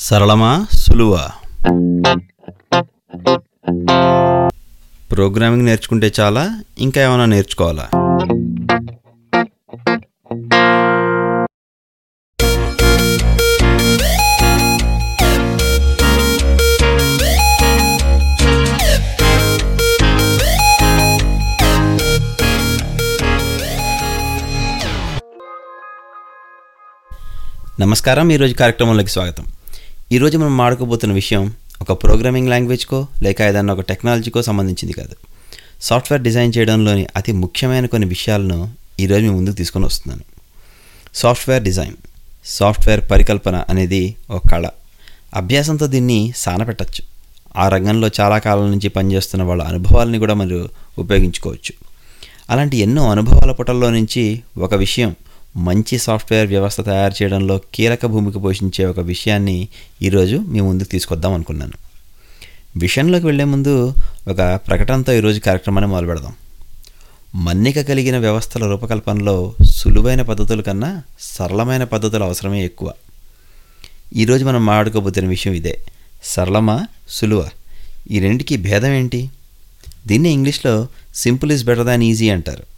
సరళమా సులువా? Programming నేర్చుకుంటే చాలా ఇంకా ఏమైనా నేర్చుకోవాలా? నమస్కారం ఈరోజు కార్యక్రమంలోకి స్వాగతం. ఈరోజు మనం మాడుకోబోతున్న విషయం ఒక ప్రోగ్రామింగ్ లాంగ్వేజ్కో లేక ఏదైనా ఒక టెక్నాలజీకో సంబంధించింది కాదు. సాఫ్ట్వేర్ డిజైన్ చేయడంలోని అతి ముఖ్యమైన కొన్ని విషయాలను ఈరోజు మీ ముందుకు తీసుకొని వస్తున్నాను. సాఫ్ట్వేర్ డిజైన్ సాఫ్ట్వేర్ పరికల్పన అనేది ఒక కళ. అభ్యాసంతో దీన్ని సానపెట్టచ్చు ఆ రంగంలో చాలా కాలం నుంచి పనిచేస్తున్న వాళ్ళ అనుభవాలని కూడా మీరు ఉపయోగించుకోవచ్చు. అలాంటి ఎన్నో అనుభవాల పుటల్లో నుంచి ఒక విషయం మంచి సాఫ్ట్వేర్ వ్యవస్థ తయారు చేయడంలో కీలక భూమిక పోషించే ఒక విషయాన్ని ఈరోజు మీ ముందుకు తీసుకొద్దాం అనుకున్నాను. విషయంలోకి వెళ్ళే ముందు ఒక ప్రకటనతో ఈరోజు కార్యక్రమాన్ని మొదలు పెడదాం. మన్నిక కలిగిన వ్యవస్థల రూపకల్పనలో సులువైన పద్ధతుల కన్నా సరళమైన పద్ధతుల అవసరమే ఎక్కువ. ఈరోజు మనం మాట్లాడుకోబోతున్న విషయం ఇదే. సరళమా? సులువ? ఈ రెండికి భేదం ఏంటి? దీన్ని ఇంగ్లీష్లో simple is better than easy అంటారు.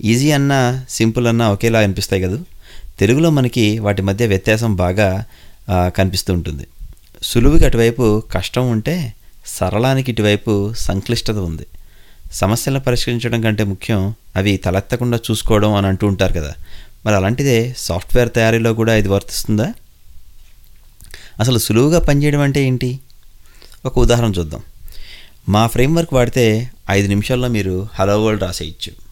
ఈజీ అన్నా సింపుల్ అన్నా ఒకేలా అనిపిస్తాయి కదా? తెలుగులో మనకి వాటి మధ్య వ్యత్యాసం బాగా కనిపిస్తూ ఉంటుంది. సులువుకి అటువైపు కష్టం ఉంటే సరళానికి ఇటువైపు సంక్లిష్టత ఉంది. సమస్యలను పరిష్కరించడం కంటే ముఖ్యం అవి తలెత్తకుండా చూసుకోవడం అని అంటూ ఉంటారు కదా. మరి అలాంటిదే సాఫ్ట్వేర్ తయారీలో కూడా ఇది వర్తిస్తుందా? అసలు సులువుగా పనిచేయడం అంటే ఏంటి? ఒక ఉదాహరణ చూద్దాం. మా ఫ్రేమ్వర్క్ వాడితే ఐదు నిమిషాల్లో మీరు హలో వరల్డ్ రాసేయచ్చు.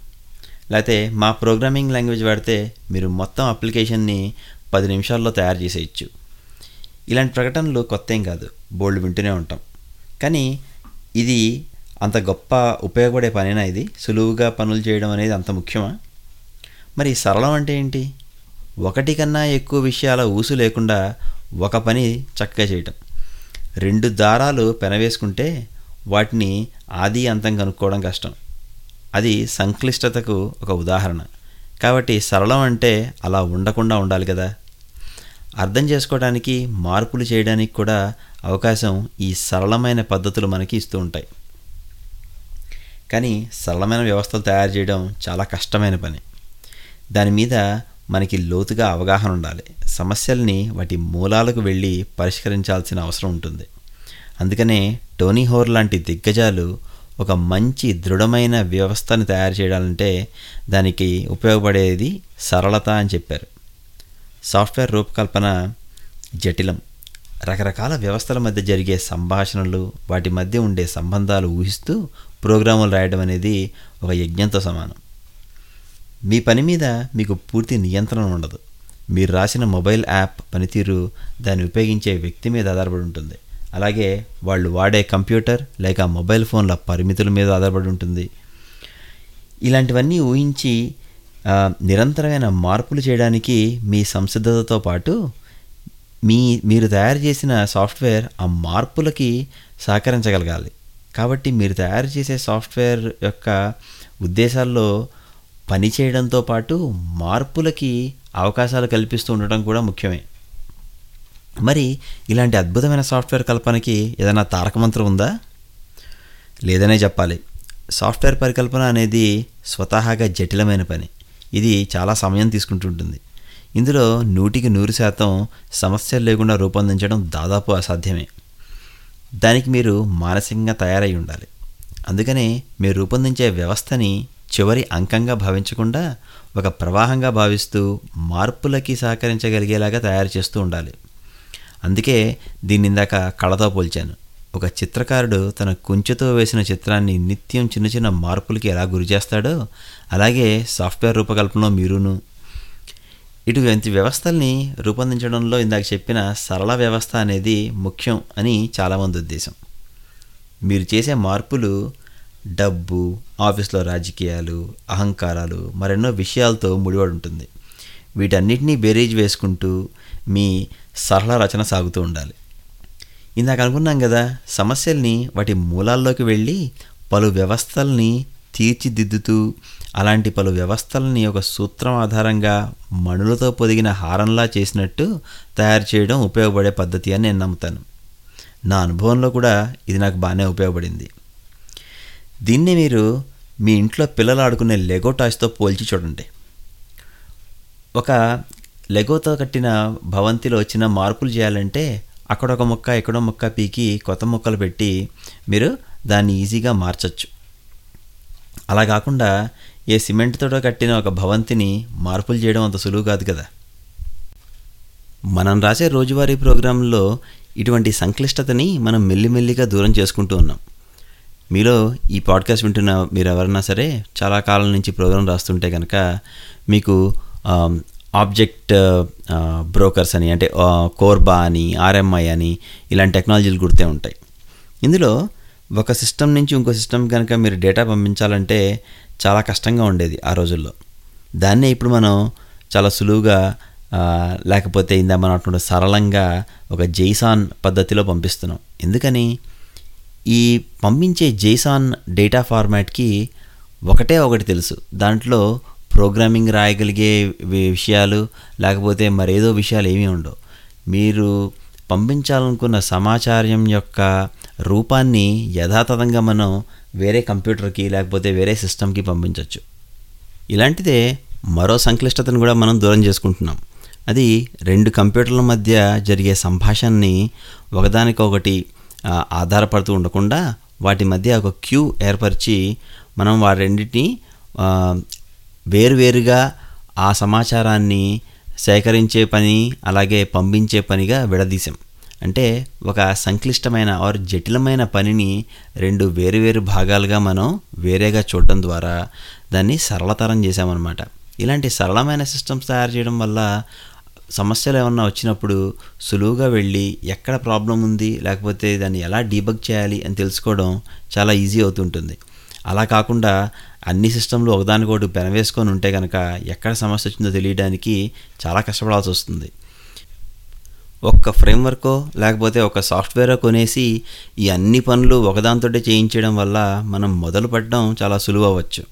లేకపోతే మా ప్రోగ్రామింగ్ లాంగ్వేజ్ వాడితే మీరు మొత్తం అప్లికేషన్ని పది నిమిషాల్లో తయారు చేసేయచ్చు. ఇలాంటి ప్రకటనలు కొత్త ఏం కాదు. బోల్డ్ వింటూనే ఉంటాం. కానీ ఇది అంత గొప్ప ఉపయోగపడే పనేనా ఇది? సులువుగా పనులు చేయడం అనేది అంత ముఖ్యమా? మరి సరళం అంటే ఏంటి? ఒకటి కన్నా ఎక్కువ విషయాల ఊసు లేకుండా ఒక పని చక్కగా చేయటం. రెండు దారాలు పెనవేసుకుంటే వాటిని ఆది అంతం కనుక్కోవడం కష్టం. అది సంక్లిష్టతకు ఒక ఉదాహరణ. కాబట్టి సరళం అంటే అలా ఉండకుండా ఉండాలి కదా. అర్థం చేసుకోవడానికి మార్పులు చేయడానికి కూడా అవకాశం ఈ సరళమైన పద్ధతులు మనకి ఇస్తూ ఉంటాయి. కానీ సరళమైన వ్యవస్థలు తయారు చేయడం చాలా కష్టమైన పని. దాని మీద మనకి లోతుగా అవగాహన ఉండాలి. సమస్యల్ని వాటి మూలాలకు వెళ్ళి పరిష్కరించాల్సిన అవసరం ఉంటుంది. అందుకనే టోనీ హోర్ లాంటి దిగ్గజాలు ఒక మంచి దృఢమైన వ్యవస్థను తయారు చేయాలంటే దానికి ఉపయోగపడేది సరళత అని చెప్పారు. సాఫ్ట్వేర్ రూపకల్పన జటిలం. రకరకాల వ్యవస్థల మధ్య జరిగే సంభాషణలు వాటి మధ్య ఉండే సంబంధాలు ఊహిస్తూ ప్రోగ్రాములు రాయడం అనేది ఒక యజ్ఞంతో సమానం. మీ పని మీద మీకు పూర్తి నియంత్రణ ఉండదు. మీరు రాసిన మొబైల్ యాప్ పనితీరు దాన్ని ఉపయోగించే వ్యక్తి మీద ఆధారపడి ఉంటుంది. అలాగే వాళ్ళు వాడే కంప్యూటర్ లేక మొబైల్ ఫోన్ల పరిమితుల మీద ఆధారపడి ఉంటుంది. ఇలాంటివన్నీ ఊహించి నిరంతరమైన మార్పులు చేయడానికి మీ సంసిద్ధతతో పాటు మీ మీరు తయారు చేసిన సాఫ్ట్వేర్ ఆ మార్పులకి సహకరించగలగాలి. కాబట్టి మీరు తయారు చేసే సాఫ్ట్వేర్ యొక్క ఉద్దేశాల్లో పని చేయడంతో పాటు మార్పులకి అవకాశాలు కల్పిస్తూ ఉండటం కూడా ముఖ్యమే. మరి ఇలాంటి అద్భుతమైన సాఫ్ట్వేర్ కల్పనకి ఏదైనా తారకమంత్రం ఉందా? లేదనే చెప్పాలి. సాఫ్ట్వేర్ పరికల్పన అనేది స్వతహాగా జటిలమైన పని. ఇది చాలా సమయం తీసుకుంటుంటుంది. ఇందులో నూటికి నూరు శాతం సమస్యలు లేకుండా రూపొందించడం దాదాపు అసాధ్యమే. దానికి మీరు మానసికంగా తయారై ఉండాలి. అందుకనే మీరు రూపొందించే వ్యవస్థని చివరి అంకంగా భావించకుండా ఒక ప్రవాహంగా భావిస్తూ మార్పులకి సహకరించగలిగేలాగా తయారు చేస్తూ ఉండాలి. అందుకే దీన్ని ఇందాక కళతో పోల్చాను. ఒక చిత్రకారుడు తన కుంచెతో వేసిన చిత్రాన్ని నిత్యం చిన్న చిన్న మార్పులకి ఎలా గురి చేస్తాడో అలాగే సాఫ్ట్వేర్ రూపకల్పనలో మీరును. ఇటువంటి వ్యవస్థల్ని రూపొందించడంలో ఇందాక చెప్పిన సరళ వ్యవస్థ అనేది ముఖ్యం అని చాలామంది ఉద్దేశం. మీరు చేసే మార్పులు డబ్బు ఆఫీస్లో రాజకీయాలు అహంకారాలు మరెన్నో విషయాలతో ముడిపడి ఉంటుంది. వీటన్నిటినీ బేరీజ్ వేసుకుంటూ మీ సరళ రచన సాగుతూ ఉండాలి. ఇందాక అనుకున్నాం కదా సమస్యల్ని వాటి మూలాల్లోకి వెళ్ళి పలు వ్యవస్థల్ని తీర్చిదిద్దుతూ అలాంటి పలు వ్యవస్థలని ఒక సూత్రం ఆధారంగా మణులతో పొదిగిన హారంలా చేసినట్టు తయారు చేయడం ఉపయోగపడే పద్ధతి అని నేను నమ్ముతాను. నా అనుభవంలో కూడా ఇది నాకు బాగానే ఉపయోగపడింది. దీన్ని మీరు మీ ఇంట్లో పిల్లలు ఆడుకునే లెగో టాయ్స్తో పోల్చి చూడండి. ఒక లెగోతో కట్టిన భవంతిలో వచ్చిన మార్పులు చేయాలంటే అక్కడ ఒక మొక్క ఎక్కడో మొక్క పీకి కొత్త మొక్కలు పెట్టి మీరు దాన్ని ఈజీగా మార్చచ్చు. అలా కాకుండా ఏ సిమెంట్తో కట్టిన ఒక భవంతిని మార్పులు చేయడం అంత సులువు కాదు కదా. మనం రాసే రోజువారీ ప్రోగ్రాంలో ఇటువంటి సంక్లిష్టతని మనం మెల్లిమెల్లిగా దూరం చేసుకుంటూ ఉన్నాం. మీలో ఈ పాడ్కాస్ట్ వింటున్న మీరు ఎవరన్నా సరే చాలా కాలం నుంచి ప్రోగ్రాం రాస్తుంటే కనుక మీకు ఆబ్జెక్ట్ బ్రోకర్స్ అని అంటే కోర్బా అని ఆర్ఎంఐ అని ఇలాంటి టెక్నాలజీలు గుర్తే ఉంటాయి. ఇందులో ఒక సిస్టమ్ నుంచి ఇంకో సిస్టమ్ కనుక మీరు డేటా పంపించాలంటే చాలా కష్టంగా ఉండేది ఆ రోజుల్లో. దాన్నే ఇప్పుడు మనం చాలా సులువుగా లేకపోతే ఇందా మనం అటువంటి సరళంగా ఒక జైసాన్ పద్ధతిలో పంపిస్తున్నాం. ఎందుకని? ఈ పంపించే జైసాన్ డేటా ఫార్మాట్కి ఒకటే ఒకటి తెలుసు. దాంట్లో ప్రోగ్రామింగ్ రాయగలిగే విషయాలు లేకపోతే మరేదో విషయాలు ఏమీ ఉండవు. మీరు పంపించాలనుకున్న సమాచారం యొక్క రూపాన్ని యథాతథంగా మనం వేరే కంప్యూటర్కి లేకపోతే వేరే సిస్టమ్కి పంపించవచ్చు ఇలాంటిదే మరో సంక్లిష్టతను కూడా మనం దూరం చేసుకుంటున్నాం. అది రెండు కంప్యూటర్ల మధ్య జరిగే సంభాషణని ఒకదానికొకటి ఆధారపడుతూ ఉండకుండా వాటి మధ్య ఒక క్యూ ఏర్పరిచి మనం వాటి రెండింటిని వేరువేరుగా ఆ సమాచారాన్ని సేకరించే పని అలాగే పంపించే పనిగా విడదీశాం. అంటే ఒక సంక్లిష్టమైన ఆర్ జటిలమైన పనిని రెండు వేరువేరు భాగాలుగా మనం వేరేగా చూడడం ద్వారా దాన్ని సరళతరం చేసామన్నమాట ఇలాంటి సరళమైన సిస్టమ్స్ తయారు చేయడం వల్ల సమస్యలు ఏమన్నా వచ్చినప్పుడు సులువుగా వెళ్ళి ఎక్కడ ప్రాబ్లం ఉంది లేకపోతే దాన్ని ఎలా డీబగ్ చేయాలి అని తెలుసుకోవడం చాలా ఈజీ అవుతుంటుంది. అలా కాకుండా అన్ని సిస్టంలు ఒకదానికొకటి పెనవేసుకొని ఉంటే కనుక ఎక్కడ సమస్య వచ్చిందో తెలియడానికి చాలా కష్టపడాల్సి వస్తుంది. ఒక్క ఫ్రేమ్వర్కో లేకపోతే ఒక సాఫ్ట్వేరో కొనేసి ఈ అన్ని పనులు ఒకదానితోటే చేయించడం వల్ల మనం మొదలు పెట్టడం చాలా సులువు అవ్వచ్చు.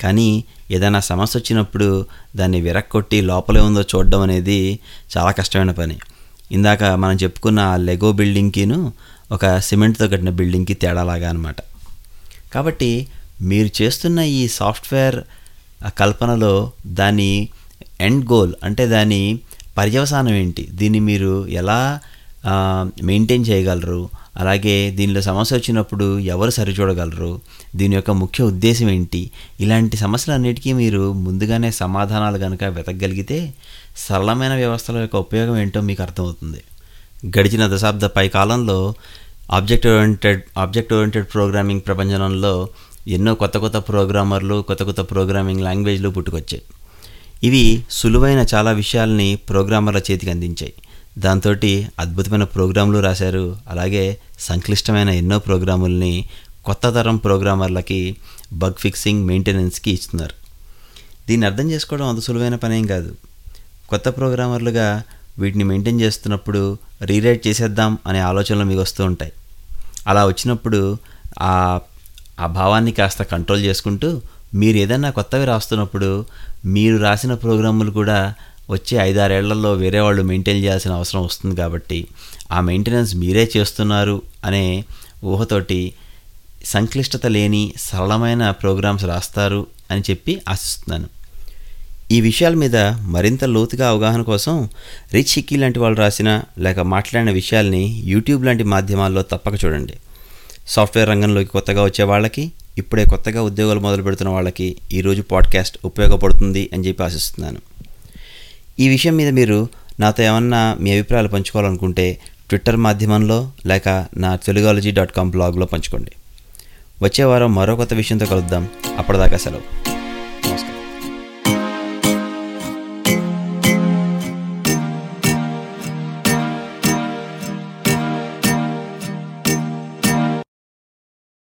కానీ ఏదైనా సమస్య వచ్చినప్పుడు దాన్ని విరక్కొట్టి లోపలే ఉందో చూడడం అనేది చాలా కష్టమైన పని. ఇందాక మనం చెప్పుకున్న ఆ లెగో బిల్డింగ్కిను ఒక సిమెంట్తో కట్టిన బిల్డింగ్కి తేడాలాగా అనమాట కాబట్టి మీరు చేస్తున్న ఈ సాఫ్ట్వేర్ కల్పనలో దాని ఎండ్ గోల్ అంటే దాని పర్యవసానం ఏంటి? దీన్ని మీరు ఎలా మెయింటైన్ చేయగలరు? అలాగే దీనిలో సమస్య వచ్చినప్పుడు ఎవరు సరిచూడగలరు? దీని యొక్క ముఖ్య ఉద్దేశం ఏంటి? ఇలాంటి సమస్యలన్నిటికీ మీరు ముందుగానే సమాధానాలు కనుక వెతకగలిగితే సరళమైన వ్యవస్థల యొక్క ఉపయోగం ఏంటో మీకు అర్థమవుతుంది. గడిచిన దశాబ్ద పై కాలంలో object oriented object oriented programming ప్రపంచంలో ఎన్నో కొత్త కొత్త ప్రోగ్రామర్లు కొత్త కొత్త ప్రోగ్రామింగ్ లాంగ్వేజ్లు పుట్టుకొచ్చాయి. ఇవి సులువైన చాలా విషయాల్ని ప్రోగ్రామర్ల చేతికి అందించాయి. దాంతో అద్భుతమైన ప్రోగ్రాంలు రాశారు. అలాగే సంక్లిష్టమైన ఎన్నో ప్రోగ్రాముల్ని కొత్త తరం ప్రోగ్రామర్లకి బగ్ ఫిక్సింగ్ మెయింటెనెన్స్కి ఇస్తున్నారు. దీన్ని అర్థం చేసుకోవడం అంత సులువైన పనేం కాదు. కొత్త ప్రోగ్రామర్లుగా వీటిని మెయింటైన్ చేస్తున్నప్పుడు రీరైట్ చేసేద్దాం అనే ఆలోచనలు మీకు వస్తూ ఉంటాయి. అలా వచ్చినప్పుడు ఆ ఆ భావాన్ని కాస్త కంట్రోల్ చేసుకుంటూ మీరు ఏదైనా కొత్తవి రాస్తున్నప్పుడు మీరు రాసిన ప్రోగ్రాములు కూడా వచ్చే ఐదారేళ్ళలో వేరే వాళ్ళు మెయింటైన్ చేయాల్సిన అవసరం వస్తుంది కాబట్టి ఆ మెయింటెనెన్స్ మీరే చేస్తున్నారు అనే ఊహతోటి సంక్లిష్టత లేని సరళమైన ప్రోగ్రామ్స్ రాస్తారు అని చెప్పి ఆశిస్తున్నాను. ఈ విషయాల మీద మరింత లోతుగా అవగాహన కోసం రిచ్ హిక్కీ లాంటి వాళ్ళు రాసిన లేక మాట్లాడిన విషయాల్ని యూట్యూబ్ లాంటి మాధ్యమాల్లో తప్పక చూడండి. సాఫ్ట్వేర్ రంగంలోకి కొత్తగా వచ్చే వాళ్ళకి ఇప్పుడే కొత్తగా ఉద్యోగాలు మొదలు పెడుతున్న వాళ్ళకి ఈరోజు పాడ్కాస్ట్ ఉపయోగపడుతుంది అని చెప్పి ఆశిస్తున్నాను. ఈ విషయం మీద మీరు నాతో ఏమన్నా మీ అభిప్రాయాలు పంచుకోవాలనుకుంటే ట్విట్టర్ మాధ్యమంలో లేక నా తెలుగాలజీ డాట్ కామ్ బ్లాగ్లో పంచుకోండి. వచ్చే వారం మరో కొత్త విషయంతో కలుద్దాం. అప్పటిదాకా సెలవు.